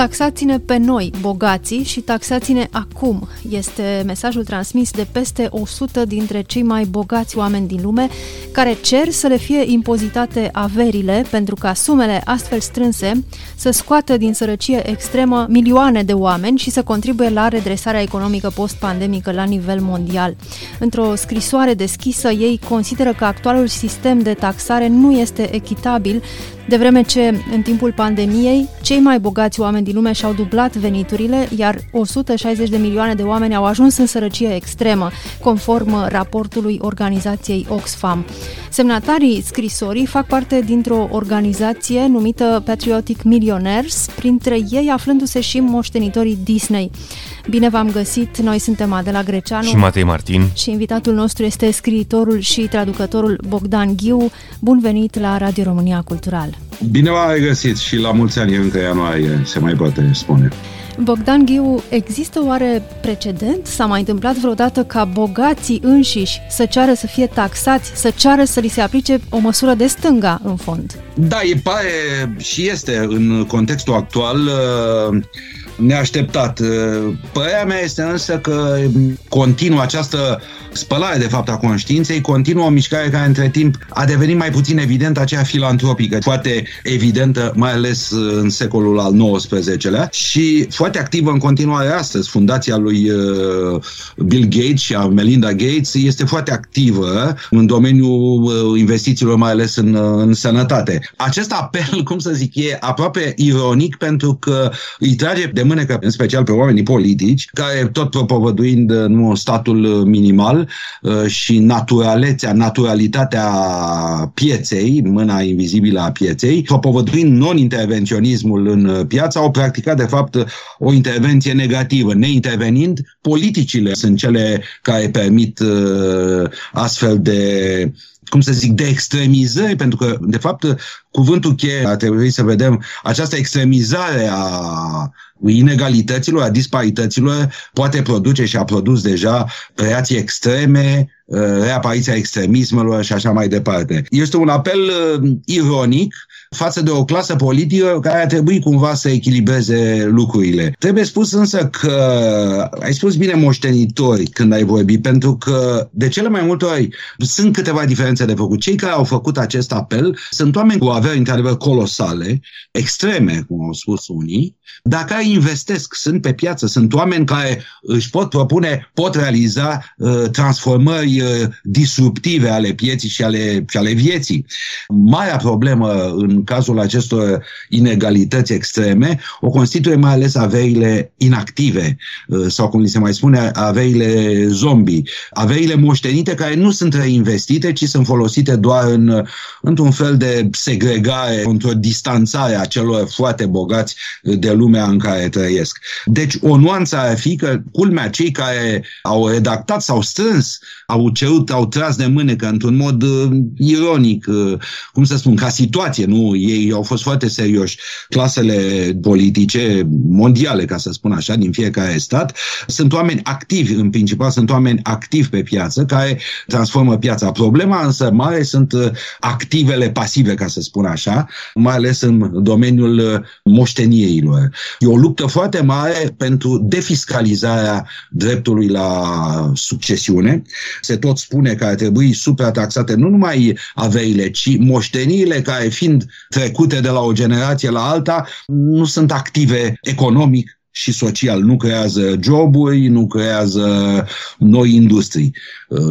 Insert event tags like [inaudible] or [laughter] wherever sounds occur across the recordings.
Taxați-ne pe noi, bogații, și taxați-ne acum. Este mesajul transmis de peste 100 dintre cei mai bogați oameni din lume, care cer să le fie impozitate averile pentru ca sumele astfel strânse să scoată din sărăcie extremă milioane de oameni și să contribuie la redresarea economică post-pandemică la nivel mondial. Într-o scrisoare deschisă, ei consideră că actualul sistem de taxare nu este echitabil, de vreme ce, în timpul pandemiei, cei mai bogați oameni din lume și-au dublat veniturile, iar 160 de milioane de oameni au ajuns în sărăcie extremă, conform raportului organizației Oxfam. Semnatarii scrisorii fac parte dintr-o organizație numită Patriotic Millionaires, printre ei aflându-se și moștenitorii Disney. Bine v-am găsit, noi suntem Adela Greceanu și Matei Martin și invitatul nostru este scriitorul și traducătorul Bogdan Ghiu. Bun venit la Radio România Cultural! Bine v-am găsit și la mulți ani încă ianuarie, se mai poate spune. Bogdan Ghiu, există oare precedent? S-a mai întâmplat vreodată ca bogații înșiși să ceară să fie taxați, să ceară să li se aplice o măsură de stânga, în fond? Da, e pare și este în contextul actual uh, neașteptat. Părerea mea este însă că continuă această spălare, de fapt, a conștiinței, continuă o mișcare care, între timp, a devenit mai puțin evidentă, aceea filantropică, foarte evidentă, mai ales în secolul al XIX-lea și foarte activă în continuare astăzi. Fundația lui uh, Bill Gates și a Melinda Gates este foarte activă în domeniul uh, investițiilor, mai ales în, uh, în sănătate. Acest apel, cum să zic, e aproape ironic pentru că îi trage de mânecă, în special pe oamenii politici, care tot propovăduind nu statul minimal, Uh, și naturalețea, naturalitatea pieței, mâna invizibilă a pieței, propovăduind non-intervenționismul în piață, au practicat de fapt o intervenție negativă. Neintervenind, politicile sunt cele care permit uh, astfel de cum să zic, de extremizări, pentru că, de fapt, cuvântul cheie ar trebui să vedem această extremizare a inegalităților, a disparităților, poate produce și a produs deja reații extreme, reapariția extremismelor și așa mai departe. Este un apel uh, ironic față de o clasă politică care ar trebui cumva să echilibreze lucrurile. Trebuie spus însă că ai spus bine moștenitori când ai vorbit, pentru că de cele mai multe ori sunt câteva diferențe de făcut. Cei care au făcut acest apel sunt oameni cu averi într-adevăr colosale, extreme, cum au spus unii, dar care investesc, sunt pe piață, sunt oameni care își pot propune, pot realiza uh, transformări uh, disruptive ale pieții și ale, și ale vieții. Marea problemă în în cazul acestor inegalități extreme, o constituie mai ales averile inactive, uh, sau cum li se mai spune, averile zombie, averile moștenite care nu sunt reinvestite, ci sunt folosite doar în, într-un fel de segregare, într-o distanțare a celor foarte bogați de lumea în care trăiesc. Deci, o nuanță ar fi că, culmea, cei care au redactat sau strâns, au cerut, au tras de mânecă într-un mod uh, ironic, uh, cum să spun, ca situație, nu ei au fost foarte serioși. Clasele politice mondiale, ca să spun așa, din fiecare stat, sunt oameni activi, în principal sunt oameni activi pe piață, care transformă piața. Problema însă mare sunt uh, activele pasive, ca să spun așa, mai ales în domeniul uh, moștenierilor. E o luptă foarte mare pentru defiscalizarea dreptului la succesiune. Se tot spune că ar trebui suprataxate nu numai averile, ci moșteniile care fiind trecute de la o generație la alta nu sunt active economic și social. Nu creează joburi, nu creează noi industrii,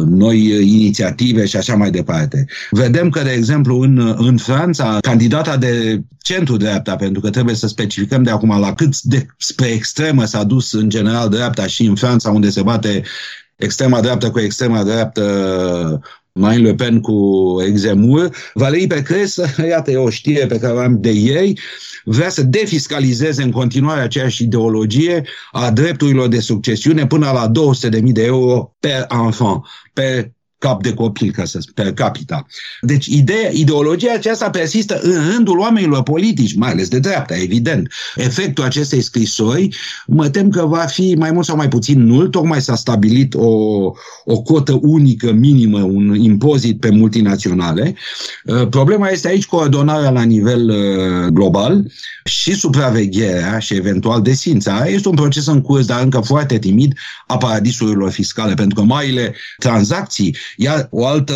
noi inițiative și așa mai departe. Vedem că, de exemplu, în, în Franța, candidata de centru-dreapta, pentru că trebuie să specificăm de acum la cât de spre extremă s-a dus în general dreapta și în Franța, unde se bate extrema dreaptă cu extrema dreaptă Marine Le Pen cu Exemur, Valérie Pécresse, [laughs] iată e o știre pe care o am de ei, vrea să defiscalizeze în continuare aceeași ideologie a drepturilor de succesiune până la 200.000 de euro per enfant, per cap de copil, ca să spun, per capita. Deci ideea, ideologia aceasta persistă în rândul oamenilor politici, mai ales de dreapta, evident. Efectul acestei scrisori, mă tem că va fi mai mult sau mai puțin nul, tocmai s-a stabilit o, o cotă unică minimă, un impozit pe multinaționale. Uh, problema este aici coordonarea la nivel uh, global și supravegherea și eventual desința. Este un proces în curs, dar încă foarte timid, a paradisurilor fiscale, pentru că marile tranzacții, iar o altă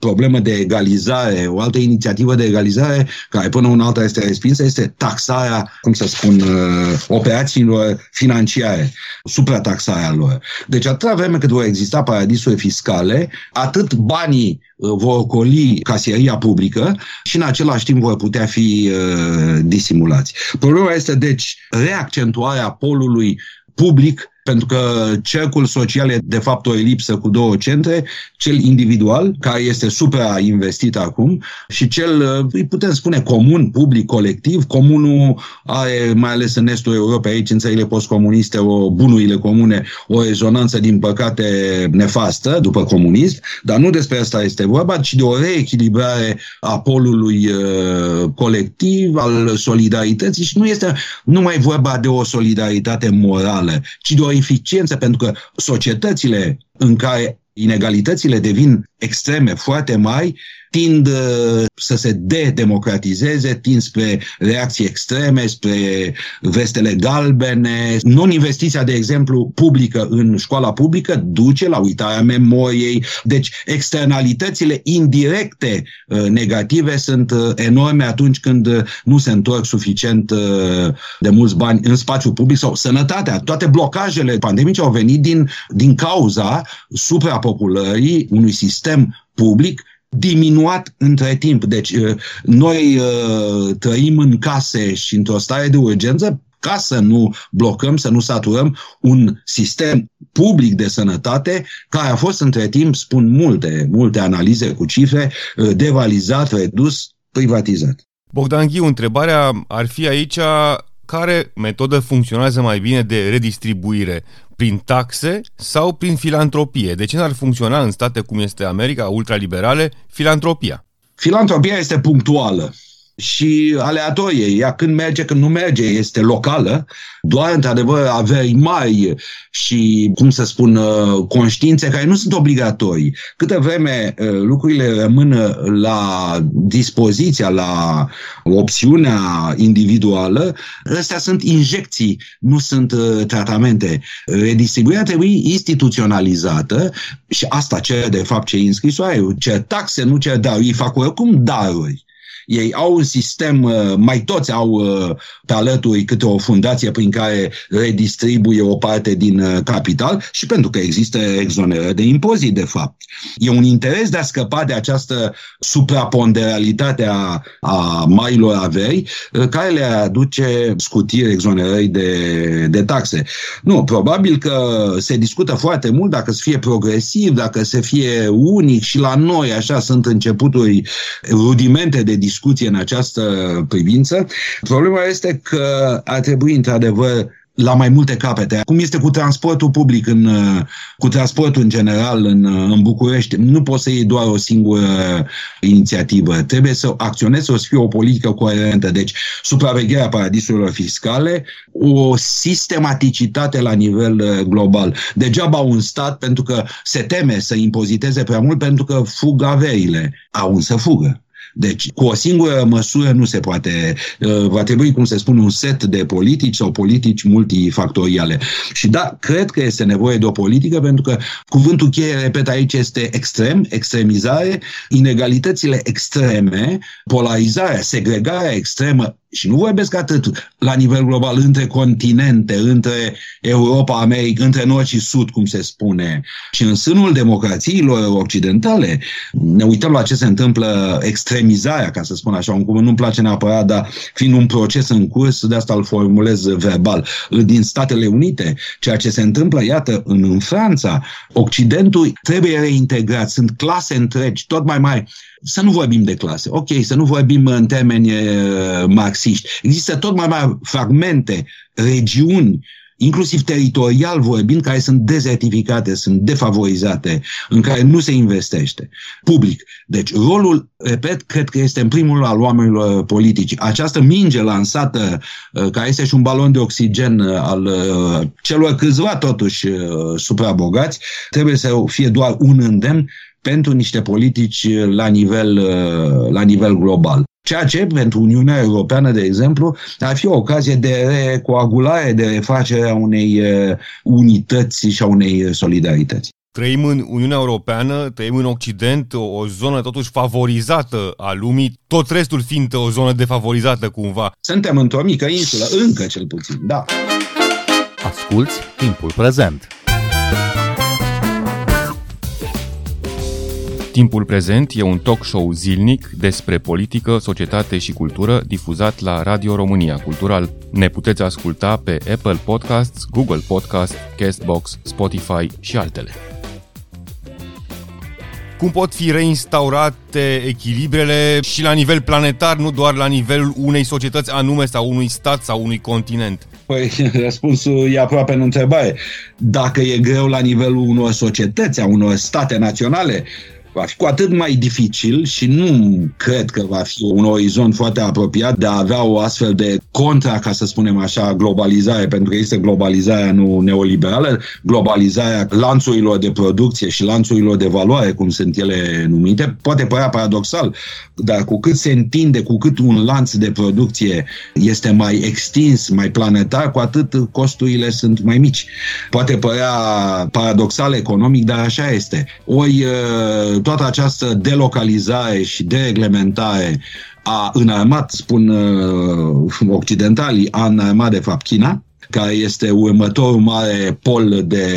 problemă de egalizare, o altă inițiativă de egalizare, care până una alta este respinsă, este taxarea, cum să spun, uh, operațiilor financiare, suprataxarea lor. Deci atâta vreme cât vor exista paradisuri fiscale, atât banii uh, vor coli casieria publică și în același timp vor putea fi uh, disimulați. Problema este, deci, reaccentuarea polului public pentru că cercul social e de fapt o elipsă cu două centre, cel individual, care este suprainvestit acum, și cel, îi putem spune, comun, public, colectiv. Comunul are, mai ales în estul Europei, aici în țările postcomuniste, o, bunurile comune, o rezonanță, din păcate, nefastă după comunism, dar nu despre asta este vorba, ci de o reechilibrare a polului uh, colectiv, al solidarității. Și nu este numai vorba de o solidaritate morală, ci de o eficiență, pentru că societățile în care inegalitățile devin extreme foarte mari, tind uh, să se de-democratizeze, tind spre reacții extreme, spre vestele galbene. Non-investiția, de exemplu, publică în școala publică duce la uitarea memoriei. Deci, externalitățile indirecte uh, negative sunt uh, enorme atunci când nu se întorc suficient de mulți bani în spațiu public sau sănătatea. Toate blocajele pandemice au venit din, din cauza suprapopulării unui sistem public diminuat între timp. Deci uh, noi uh, trăim în case și într-o stare de urgență ca să nu blocăm, să nu saturăm un sistem public de sănătate care a fost între timp, spun multe, multe analize cu cifre, uh, devalizat, redus, privatizat. Bogdan Ghiu, întrebarea ar fi aici care metodă funcționează mai bine de redistribuire? Prin taxe sau prin filantropie? De ce n-ar funcționa în state cum este America, ultraliberale, filantropia? Filantropia este punctuală și aleatorie. Ea când merge, când nu merge, este locală, doar într-adevăr averi mari și, cum să spun, uh, conștiințe care nu sunt obligatorii. Câte vreme uh, lucrurile rămân la dispoziția, la opțiunea individuală, astea sunt injecții, nu sunt uh, tratamente. Redistribuirea trebuie instituționalizată și asta cere de fapt ce înscrisoare, cer taxe, nu cer daruri, fac oricum daruri. Ei au un sistem, uh, mai toți au uh, pe alături câte o fundație prin care redistribuie o parte din uh, capital și pentru că există exoneră de impozit, de fapt. E un interes de a scăpa de această supraponderalitate a, a marilor averi care le aduce scutiri exonerării de, de taxe. Nu, probabil că se discută foarte mult dacă să fie progresiv, dacă să fie unic și la noi așa sunt începuturi rudimente de discuție discuție în această privință. Problema este că ar trebui, într-adevăr, la mai multe capete. Cum este cu transportul public, în, cu transportul în general în, în București, nu poți să iei doar o singură inițiativă. Trebuie să acționezi, să fie o politică coerentă. Deci, supravegherea paradisurilor fiscale, o sistematicitate la nivel uh, global. Degeaba un stat, pentru că se teme să impoziteze prea mult, pentru că fug averile. Au însă fugă. Deci, cu o singură măsură nu se poate. Uh, va trebui, cum se spune, un set de politici sau politici multifactoriale. Și da, cred că este nevoie de o politică, pentru că cuvântul cheie, repet aici, este extrem, extremizare, inegalitățile extreme, polarizarea, segregarea extremă și nu vorbesc atât la nivel global între continente, între Europa, America, între nord și sud, cum se spune, și în sânul democrațiilor occidentale, ne uităm la ce se întâmplă, extremizarea, ca să spun așa, un cuvânt nu-mi place neapărat, dar fiind un proces în curs, de asta îl formulez verbal, din Statele Unite, ceea ce se întâmplă, iată, în, în Franța, Occidentul trebuie reintegrat, sunt clase întregi, tot mai mari, să nu vorbim de clase, ok, să nu vorbim în termeni marxiști. Există tot mai mari fragmente, regiuni inclusiv teritorial vorbind, care sunt dezertificate, sunt defavorizate, în care nu se investește public. Deci rolul, repet, cred că este în primul al oamenilor politici. Această minge lansată, uh, care este și un balon de oxigen uh, al uh, celor câțiva totuși suprabogați, trebuie să fie doar un îndemn pentru niște politici la nivel, la nivel global. Ceea ce, pentru Uniunea Europeană, de exemplu, ar fi o ocazie de recoagulare, de refacere a unei uh, unități și a unei solidarități. Trăim în Uniunea Europeană, trăim în Occident, o, o zonă totuși favorizată a lumii, tot restul fiind o zonă defavorizată cumva. Suntem într-o mică insulă, încă cel puțin, da. Asculți timpul prezent! Timpul prezent e un talk show zilnic despre politică, societate și cultură difuzat la Radio România Cultural. Ne puteți asculta pe Apple Podcasts, Google Podcasts, Castbox, Spotify și altele. Cum pot fi reinstaurate echilibrele și la nivel planetar, nu doar la nivelul unei societăți anume sau unui stat sau unui continent? Păi, [laughs] răspunsul e aproape în întrebare. Dacă e greu la nivelul unor societăți, a unor state naționale, va fi cu atât mai dificil și nu cred că va fi un orizont foarte apropiat de a avea o astfel de contra, ca să spunem așa, globalizare, pentru că este globalizarea nu neoliberală, globalizarea lanțurilor de producție și lanțurilor de valoare, cum sunt ele numite, poate părea paradoxal, dar cu cât se întinde, cu cât un lanț de producție este mai extins, mai planetar, cu atât costurile sunt mai mici. Poate părea paradoxal economic, dar așa este. Ori toată această delocalizare și dereglementare a înarmat, spun uh, occidentalii, a înarmat de fapt China, care este următorul mare pol de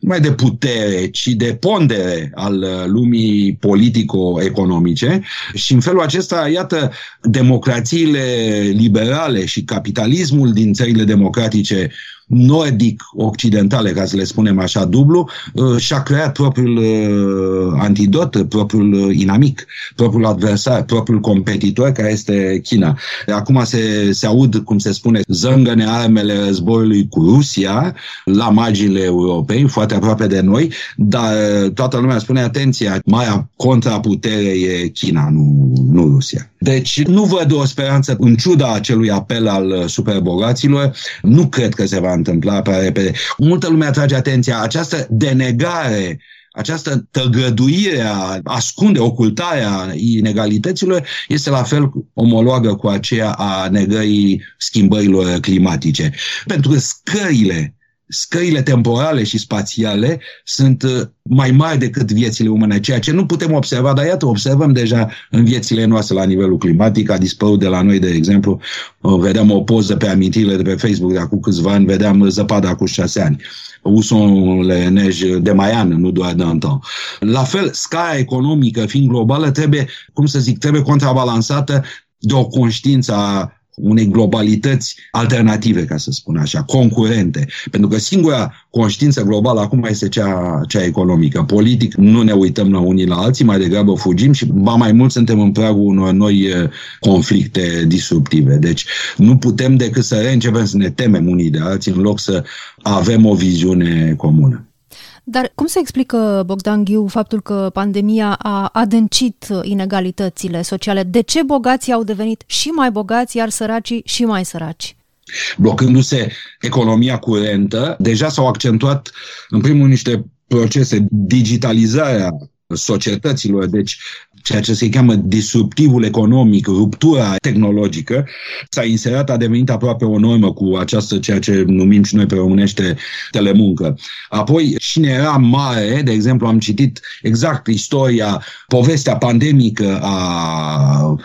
mai de putere, ci de pondere al uh, lumii politico-economice. Și în felul acesta, iată, democrațiile liberale și capitalismul din țările democratice nordic-occidentale, ca să le spunem așa, dublu, uh, și-a creat propriul uh, antidot, propriul uh, inamic, propriul adversar, propriul competitor, care este China. Acum se, se aud, cum se spune, zângăne armele războiului cu Rusia, la marginile Europei, foarte aproape de noi, dar toată lumea spune, atenție, mai contraputere e China, nu, nu Rusia. Deci nu văd o speranță, în ciuda acelui apel al superbogaților, nu cred că se va întâmpla prea repede. Multă lume atrage atenția, această denegare această tăgăduire, ascunde, ocultarea inegalităților este la fel omologă cu aceea a negării schimbărilor climatice. Pentru că scările scările temporale și spațiale sunt uh, mai mari decât viețile umane, ceea ce nu putem observa, dar iată, observăm deja în viețile noastre la nivelul climatic, a dispărut de la noi, de exemplu, uh, vedeam o poză pe amintirile de pe Facebook de acum câțiva ani, vedeam zăpada cu șase ani. Où sont les neiges de Maian, nu doar de Anton. La fel, scara economică, fiind globală, trebuie, cum să zic, trebuie contrabalansată de o conștiință a unei globalități alternative, ca să spun așa, concurente. Pentru că singura conștiință globală acum este cea, cea economică. Politic nu ne uităm la unii la alții, mai degrabă fugim și ba mai mult suntem în pragul unor noi eh, conflicte disruptive. Deci nu putem decât să reîncepem să ne temem unii de alții în loc să avem o viziune comună. Dar cum se explică, Bogdan Ghiu, faptul că pandemia a adâncit inegalitățile sociale? De ce bogații au devenit și mai bogați, iar săracii și mai săraci? Blocându-se economia curentă, deja s-au accentuat, în primul niște procese, digitalizarea societăților, deci ceea ce se cheamă disruptivul economic, ruptura tehnologică, s-a inserat, a devenit aproape o normă cu această ceea ce numim și noi pe românește telemuncă. Apoi, cine era mare, de exemplu, am citit exact istoria, povestea pandemică a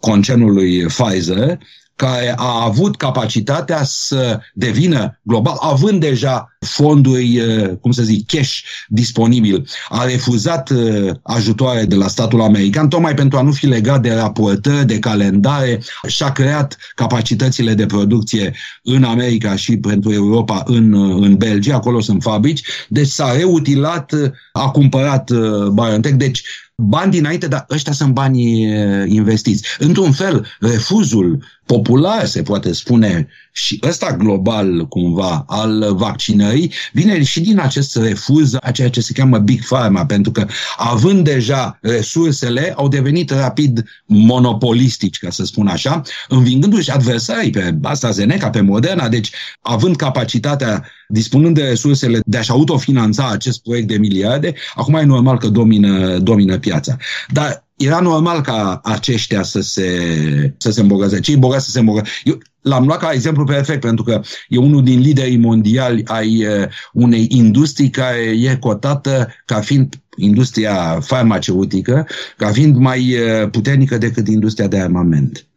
concernului Pfizer, care a avut capacitatea să devină global, având deja fonduri, uh, cum să zic, cash disponibil, a refuzat uh, ajutoare de la statul american, tocmai pentru a nu fi legat de raportări, de calendare, și-a creat capacitățile de producție în America și pentru Europa în, uh, în Belgia, acolo sunt fabrici, deci s-a reutilat, a cumpărat BioNTech, deci bani dinainte, dar ăștia sunt banii investiți. Într-un fel, refuzul popular, se poate spune, și ăsta global cumva al vaccinării, vine și din acest refuz a ceea ce se cheamă Big Pharma, pentru că având deja resursele, au devenit rapid monopolistici, ca să spun așa, învingându-și adversarii pe AstraZeneca, pe Moderna, deci având capacitatea, dispunând de resursele de a-și autofinanța acest proiect de miliarde, acum e normal că domină, domină piața. Dar era normal ca aceștia să se, să se îmbogățe. Cei bogați să se îmbogățe. Eu l-am luat ca exemplu perfect, pentru că e unul din liderii mondiali ai uh, unei industrii care e cotată ca fiind industria farmaceutică, ca fiind mai uh, puternică decât industria de armament.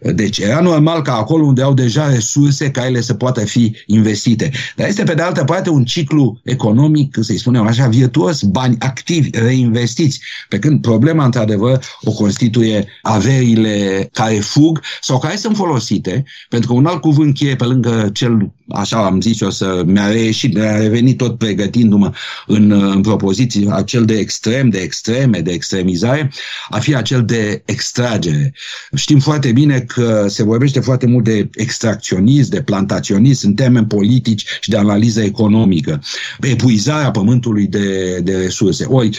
Deci era normal ca acolo unde au deja resurse ca ele să poată fi investite. Dar este pe de altă parte un ciclu economic, să-i spunem așa, virtuos, bani activi, reinvestiți. Pe când problema, într-adevăr, o constituie averile care fug sau care sunt folosite, pentru că un alt cuvânt cheie pe lângă cel, așa am zis eu, să mi-a reieșit, mi-a revenit tot pregătindu-mă în, în propoziții, acel de extrem, de extreme, de extremizare, a fi acel de extragere. Știm foarte bine că se vorbește foarte mult de extracționism, de plantaționism în termeni politici și de analiză economică, epuizarea pământului de, de resurse. Ori,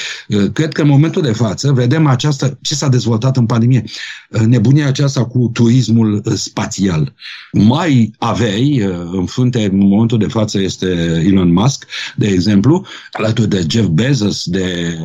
cred că în momentul de față vedem această, ce s-a dezvoltat în pandemie, nebunia aceasta cu turismul spațial. Mai avei, în frunte, în momentul de față este Elon Musk, de exemplu, alături de Jeff Bezos, de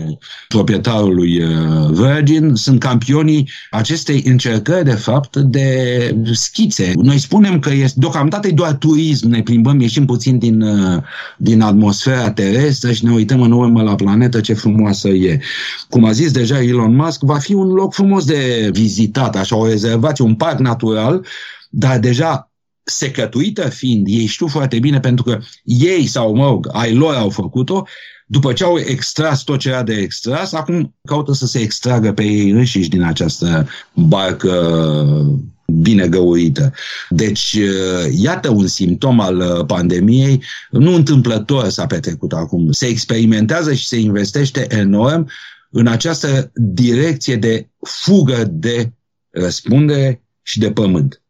proprietarul lui uh, Virgin, sunt campionii acestei încercări, de fapt, de schițe. Noi spunem că este, deocamdată e doar turism, ne plimbăm, ieșim puțin din, uh, din atmosfera terestră și ne uităm în urmă la planetă ce frumoasă e. Cum a zis deja Elon Musk, va fi un loc frumos de vizitat, așa o rezervație, un parc natural, dar deja secătuită fiind, ei știu foarte bine pentru că ei sau, mă rog, ai lor au făcut-o, după ce au extras tot ce era de extras, acum caută să se extragă pe ei înșiși din această barcă bine găurită. Deci, iată un simptom al pandemiei, nu întâmplător s-a petrecut acum. Se experimentează și se investește enorm în această direcție de fugă de răspundere și de pământ.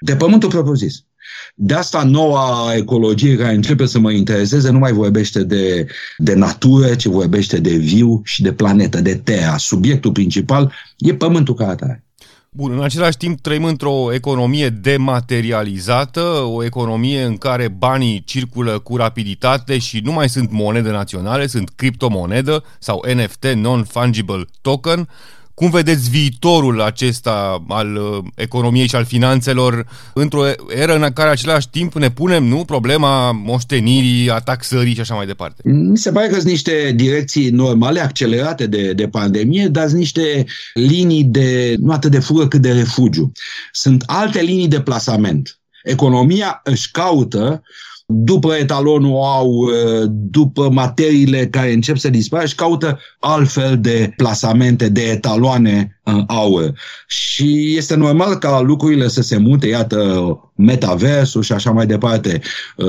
De pământul propriu-zis. De asta noua ecologie care începe să mă intereseze nu mai vorbește de, de natură, ci vorbește de viu și de planetă, de terra. Subiectul principal e pământul ca atare. Bun, în același timp trăim într-o economie dematerializată, o economie în care banii circulă cu rapiditate și nu mai sunt monede naționale, sunt criptomonedă sau NFT, Non-Fungible Token. Cum vedeți viitorul acesta al uh, economiei și al finanțelor într-o eră în care același timp ne punem, nu, problema moștenirii, a taxării și așa mai departe? Mi se pare că sunt niște direcții normale, accelerate de, de pandemie, dar sunt niște linii de, nu atât de fugă cât de refugiu. Sunt alte linii de plasament. Economia își caută după etalonul au, după materiile care încep să dispară și caută altfel de plasamente, de etaloane aur. Și este normal ca lucrurile să se mute, iată, metaversul și așa mai departe,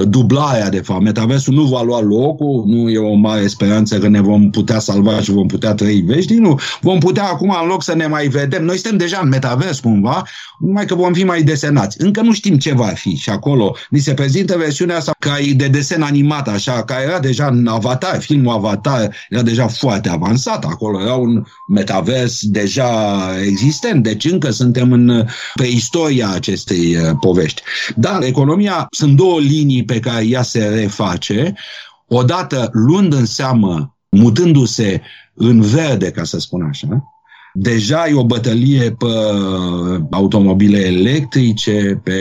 dublarea, de fapt. Metaversul nu va lua locul, nu e o mare speranță că ne vom putea salva și vom putea trăi vești, nu. Vom putea acum, în loc să ne mai vedem, noi suntem deja în metavers cumva, numai că vom fi mai desenați. Încă nu știm ce va fi și acolo ni se prezintă versiunea asta ca de desen animat, așa, care era deja în Avatar, filmul Avatar era deja foarte avansat, acolo era un metavers deja existent, deci încă suntem în preistoria acestei uh, povești. Dar economia, sunt două linii pe care ea se reface, odată luând în seamă, mutându-se în verde, ca să spun așa, Deja e o bătălie pe automobile electrice, pe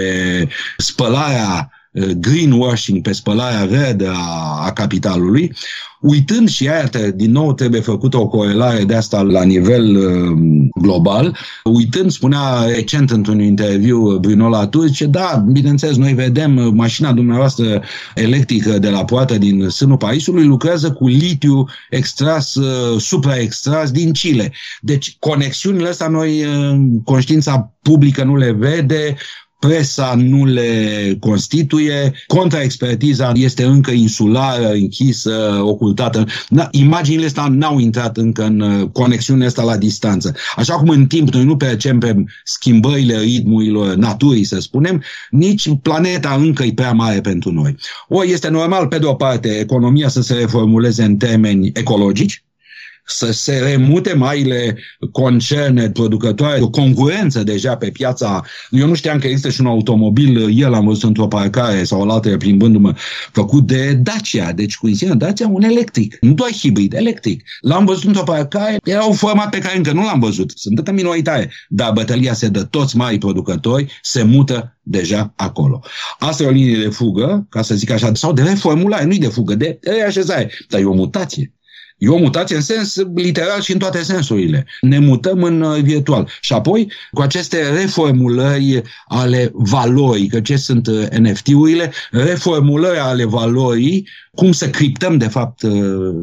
spălarea uh, greenwashing, pe spălarea verde a, a capitalului, uitând și iată, din nou trebuie făcută o corelare de asta la nivel uh, global, uitând, spunea recent într-un interviu Bruno Latour, ce da, bineînțeles, noi vedem uh, mașina dumneavoastră electrică de la poartă din sânul Parisului lucrează cu litiu extras, uh, supraextras din Chile. Deci, conexiunile astea noi, uh, conștiința publică nu le vede, presa nu le constituie, contraexpertiza este încă insulară, închisă, ocultată. Na, imaginile astea n-au intrat încă în uh, conexiunea asta la distanță. Așa cum în timp noi nu percepem schimbările ritmurilor naturii, să spunem, nici planeta încă e prea mare pentru noi. O, este normal, pe de o parte, economia să se reformuleze în termeni ecologici, să se remute marile concerne producătoare, o concurență deja pe piața. Eu nu știam că există și un automobil, el am văzut într-o parcare sau la altă plimbându-mă, făcut de Dacia, deci cu insignă Dacia un electric, nu doar hibrid, electric. L-am văzut într-o parcare, era un format pe care încă nu l-am văzut, sunt încă minoritare, dar bătălia se dă, toți mari producători se mută deja acolo. Asta e o linie de fugă, ca să zic așa, sau de reformulare, nu de fugă, de reașezare, dar e o mutație. E o mutație în sens literal și în toate sensurile. Ne mutăm în uh, virtual. Și apoi, cu aceste reformulări ale valorii, că ce sunt uh, NFT-urile, reformulări ale valorii, cum să criptăm, de fapt, uh,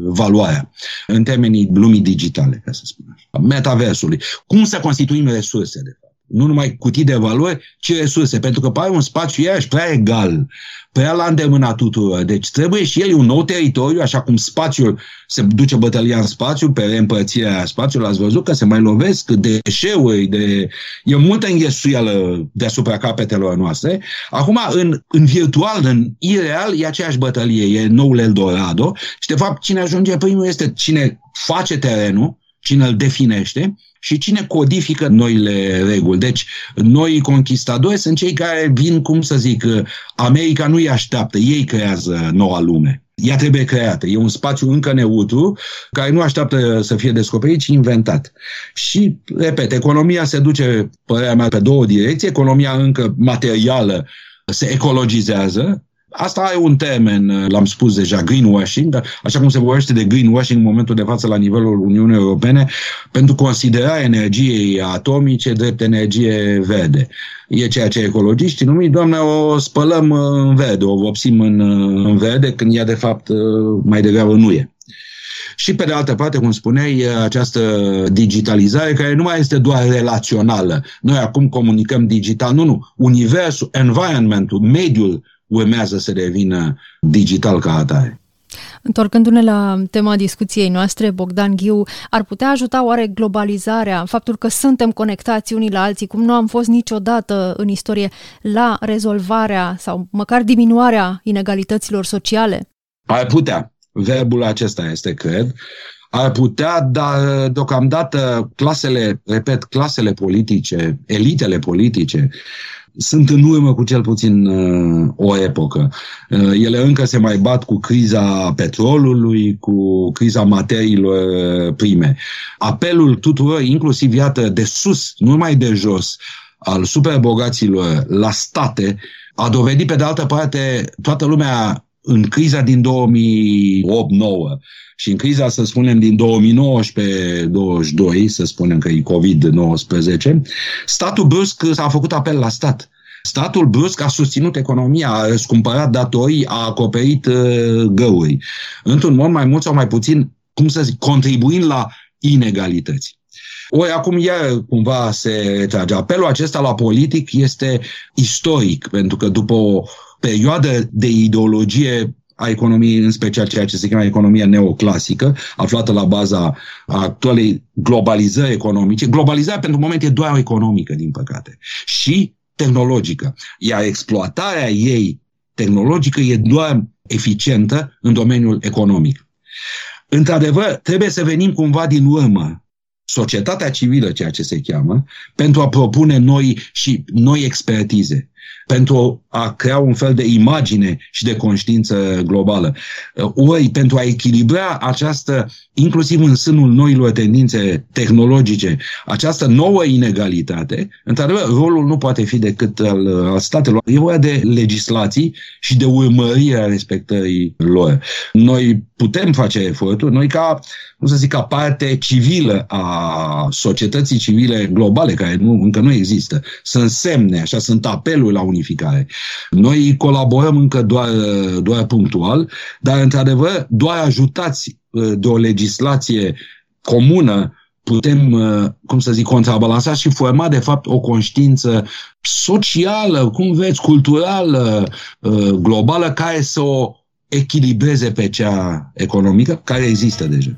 valoarea în termenii lumii digitale, ca să spun așa, metaversului. Cum să constituim resurse, de fapt nu numai cutii de valori, ci resurse, pentru că pare un spațiu iarăși prea egal, prea la îndemâna tuturor. Deci trebuie și el un nou teritoriu, așa cum spațiul se duce bătălia în spațiu, pe reîmpărțirea spațiului, ați văzut că se mai lovesc deșeuri, de... e multă înghesuială deasupra capetelor noastre. Acum, în, în virtual, în ireal, e aceeași bătălie, e noul Eldorado și, de fapt, cine ajunge primul este cine face terenul, cine îl definește și cine codifică noile reguli. Deci, noi conquistadori sunt cei care vin, cum să zic, America nu îi așteaptă, ei creează noua lume. Ea trebuie creată. E un spațiu încă neutru, care nu așteaptă să fie descoperit, ci inventat. Și, repet, economia se duce, părerea mea, pe două direcții. Economia încă materială se ecologizează, Asta are un termen, l-am spus deja, greenwashing, dar așa cum se vorbește de greenwashing în momentul de față la nivelul Uniunii Europene, pentru considerarea energiei atomice drept energie verde. E ceea ce ecologiștii numim, doamne, o spălăm în verde, o vopsim în, în verde, când ea de fapt mai degrabă nu e. Și pe de altă parte, cum spuneai, această digitalizare care nu mai este doar relațională. Noi acum comunicăm digital, nu, nu. Universul, environmentul, mediul urmează să devină digital ca atare. Întorcându-ne la tema discuției noastre, Bogdan Ghiu, ar putea ajuta oare globalizarea, faptul că suntem conectați unii la alții, cum nu am fost niciodată în istorie, la rezolvarea sau măcar diminuarea inegalităților sociale? Ar putea. Verbul acesta este, cred. Ar putea, dar deocamdată clasele, repet, clasele politice, elitele politice, sunt în urmă cu cel puțin uh, o epocă. Uh, ele încă se mai bat cu criza petrolului, cu criza materiilor uh, prime. Apelul tuturor, inclusiv, iată, de sus, nu mai de jos, al superbogaților la state, a dovedit, pe de altă parte, toată lumea în criza din 2008-9 și în criza, să spunem, din 2019-22, să spunem că e COVID-19, statul brusc s-a făcut apel la stat. Statul brusc a susținut economia, a răscumpărat datorii, a acoperit uh, găuri. Într-un mod mai mult sau mai puțin, cum să zic, contribuind la inegalități. Ori acum iar cumva se retrage. Apelul acesta la politic este istoric, pentru că după o perioadă de ideologie a economiei, în special ceea ce se cheamă economia neoclasică, aflată la baza actualei globalizări economice. Globalizarea pentru moment e doar economică, din păcate. Și tehnologică. Iar exploatarea ei tehnologică e doar eficientă în domeniul economic. Într-adevăr, trebuie să venim cumva din urmă societatea civilă, ceea ce se cheamă, pentru a propune noi și noi expertize pentru a crea un fel de imagine și de conștiință globală. Ori pentru a echilibra această, inclusiv în sânul noilor tendințe tehnologice, această nouă inegalitate, într-adevăr, rolul nu poate fi decât al, al statelor. E vorba de legislații și de urmărirea respectării lor. Noi putem face eforturi, noi ca, cum să zic, ca parte civilă a societății civile globale, care nu, încă nu există, sunt semne, așa, sunt apeluri la unificare. Noi colaborăm încă doar, doar punctual, dar, într-adevăr, doar ajutați uh, de o legislație comună putem, cum să zic, contrabalansa și forma, de fapt, o conștiință socială, cum veți, culturală, globală, care să o echilibreze pe cea economică, care există deja.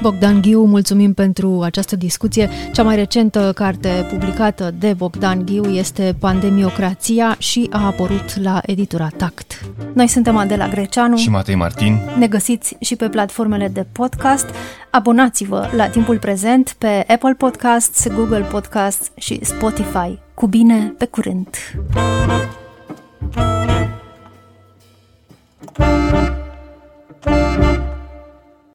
Bogdan Ghiu, mulțumim pentru această discuție. Cea mai recentă carte publicată de Bogdan Ghiu este Pandemiocrația și a apărut la editura Tact. Noi suntem Adela Greceanu și Matei Martin. Ne găsiți și pe platformele de podcast. Abonați-vă la timpul prezent pe Apple Podcasts, Google Podcasts și Spotify. Cu bine, pe curând!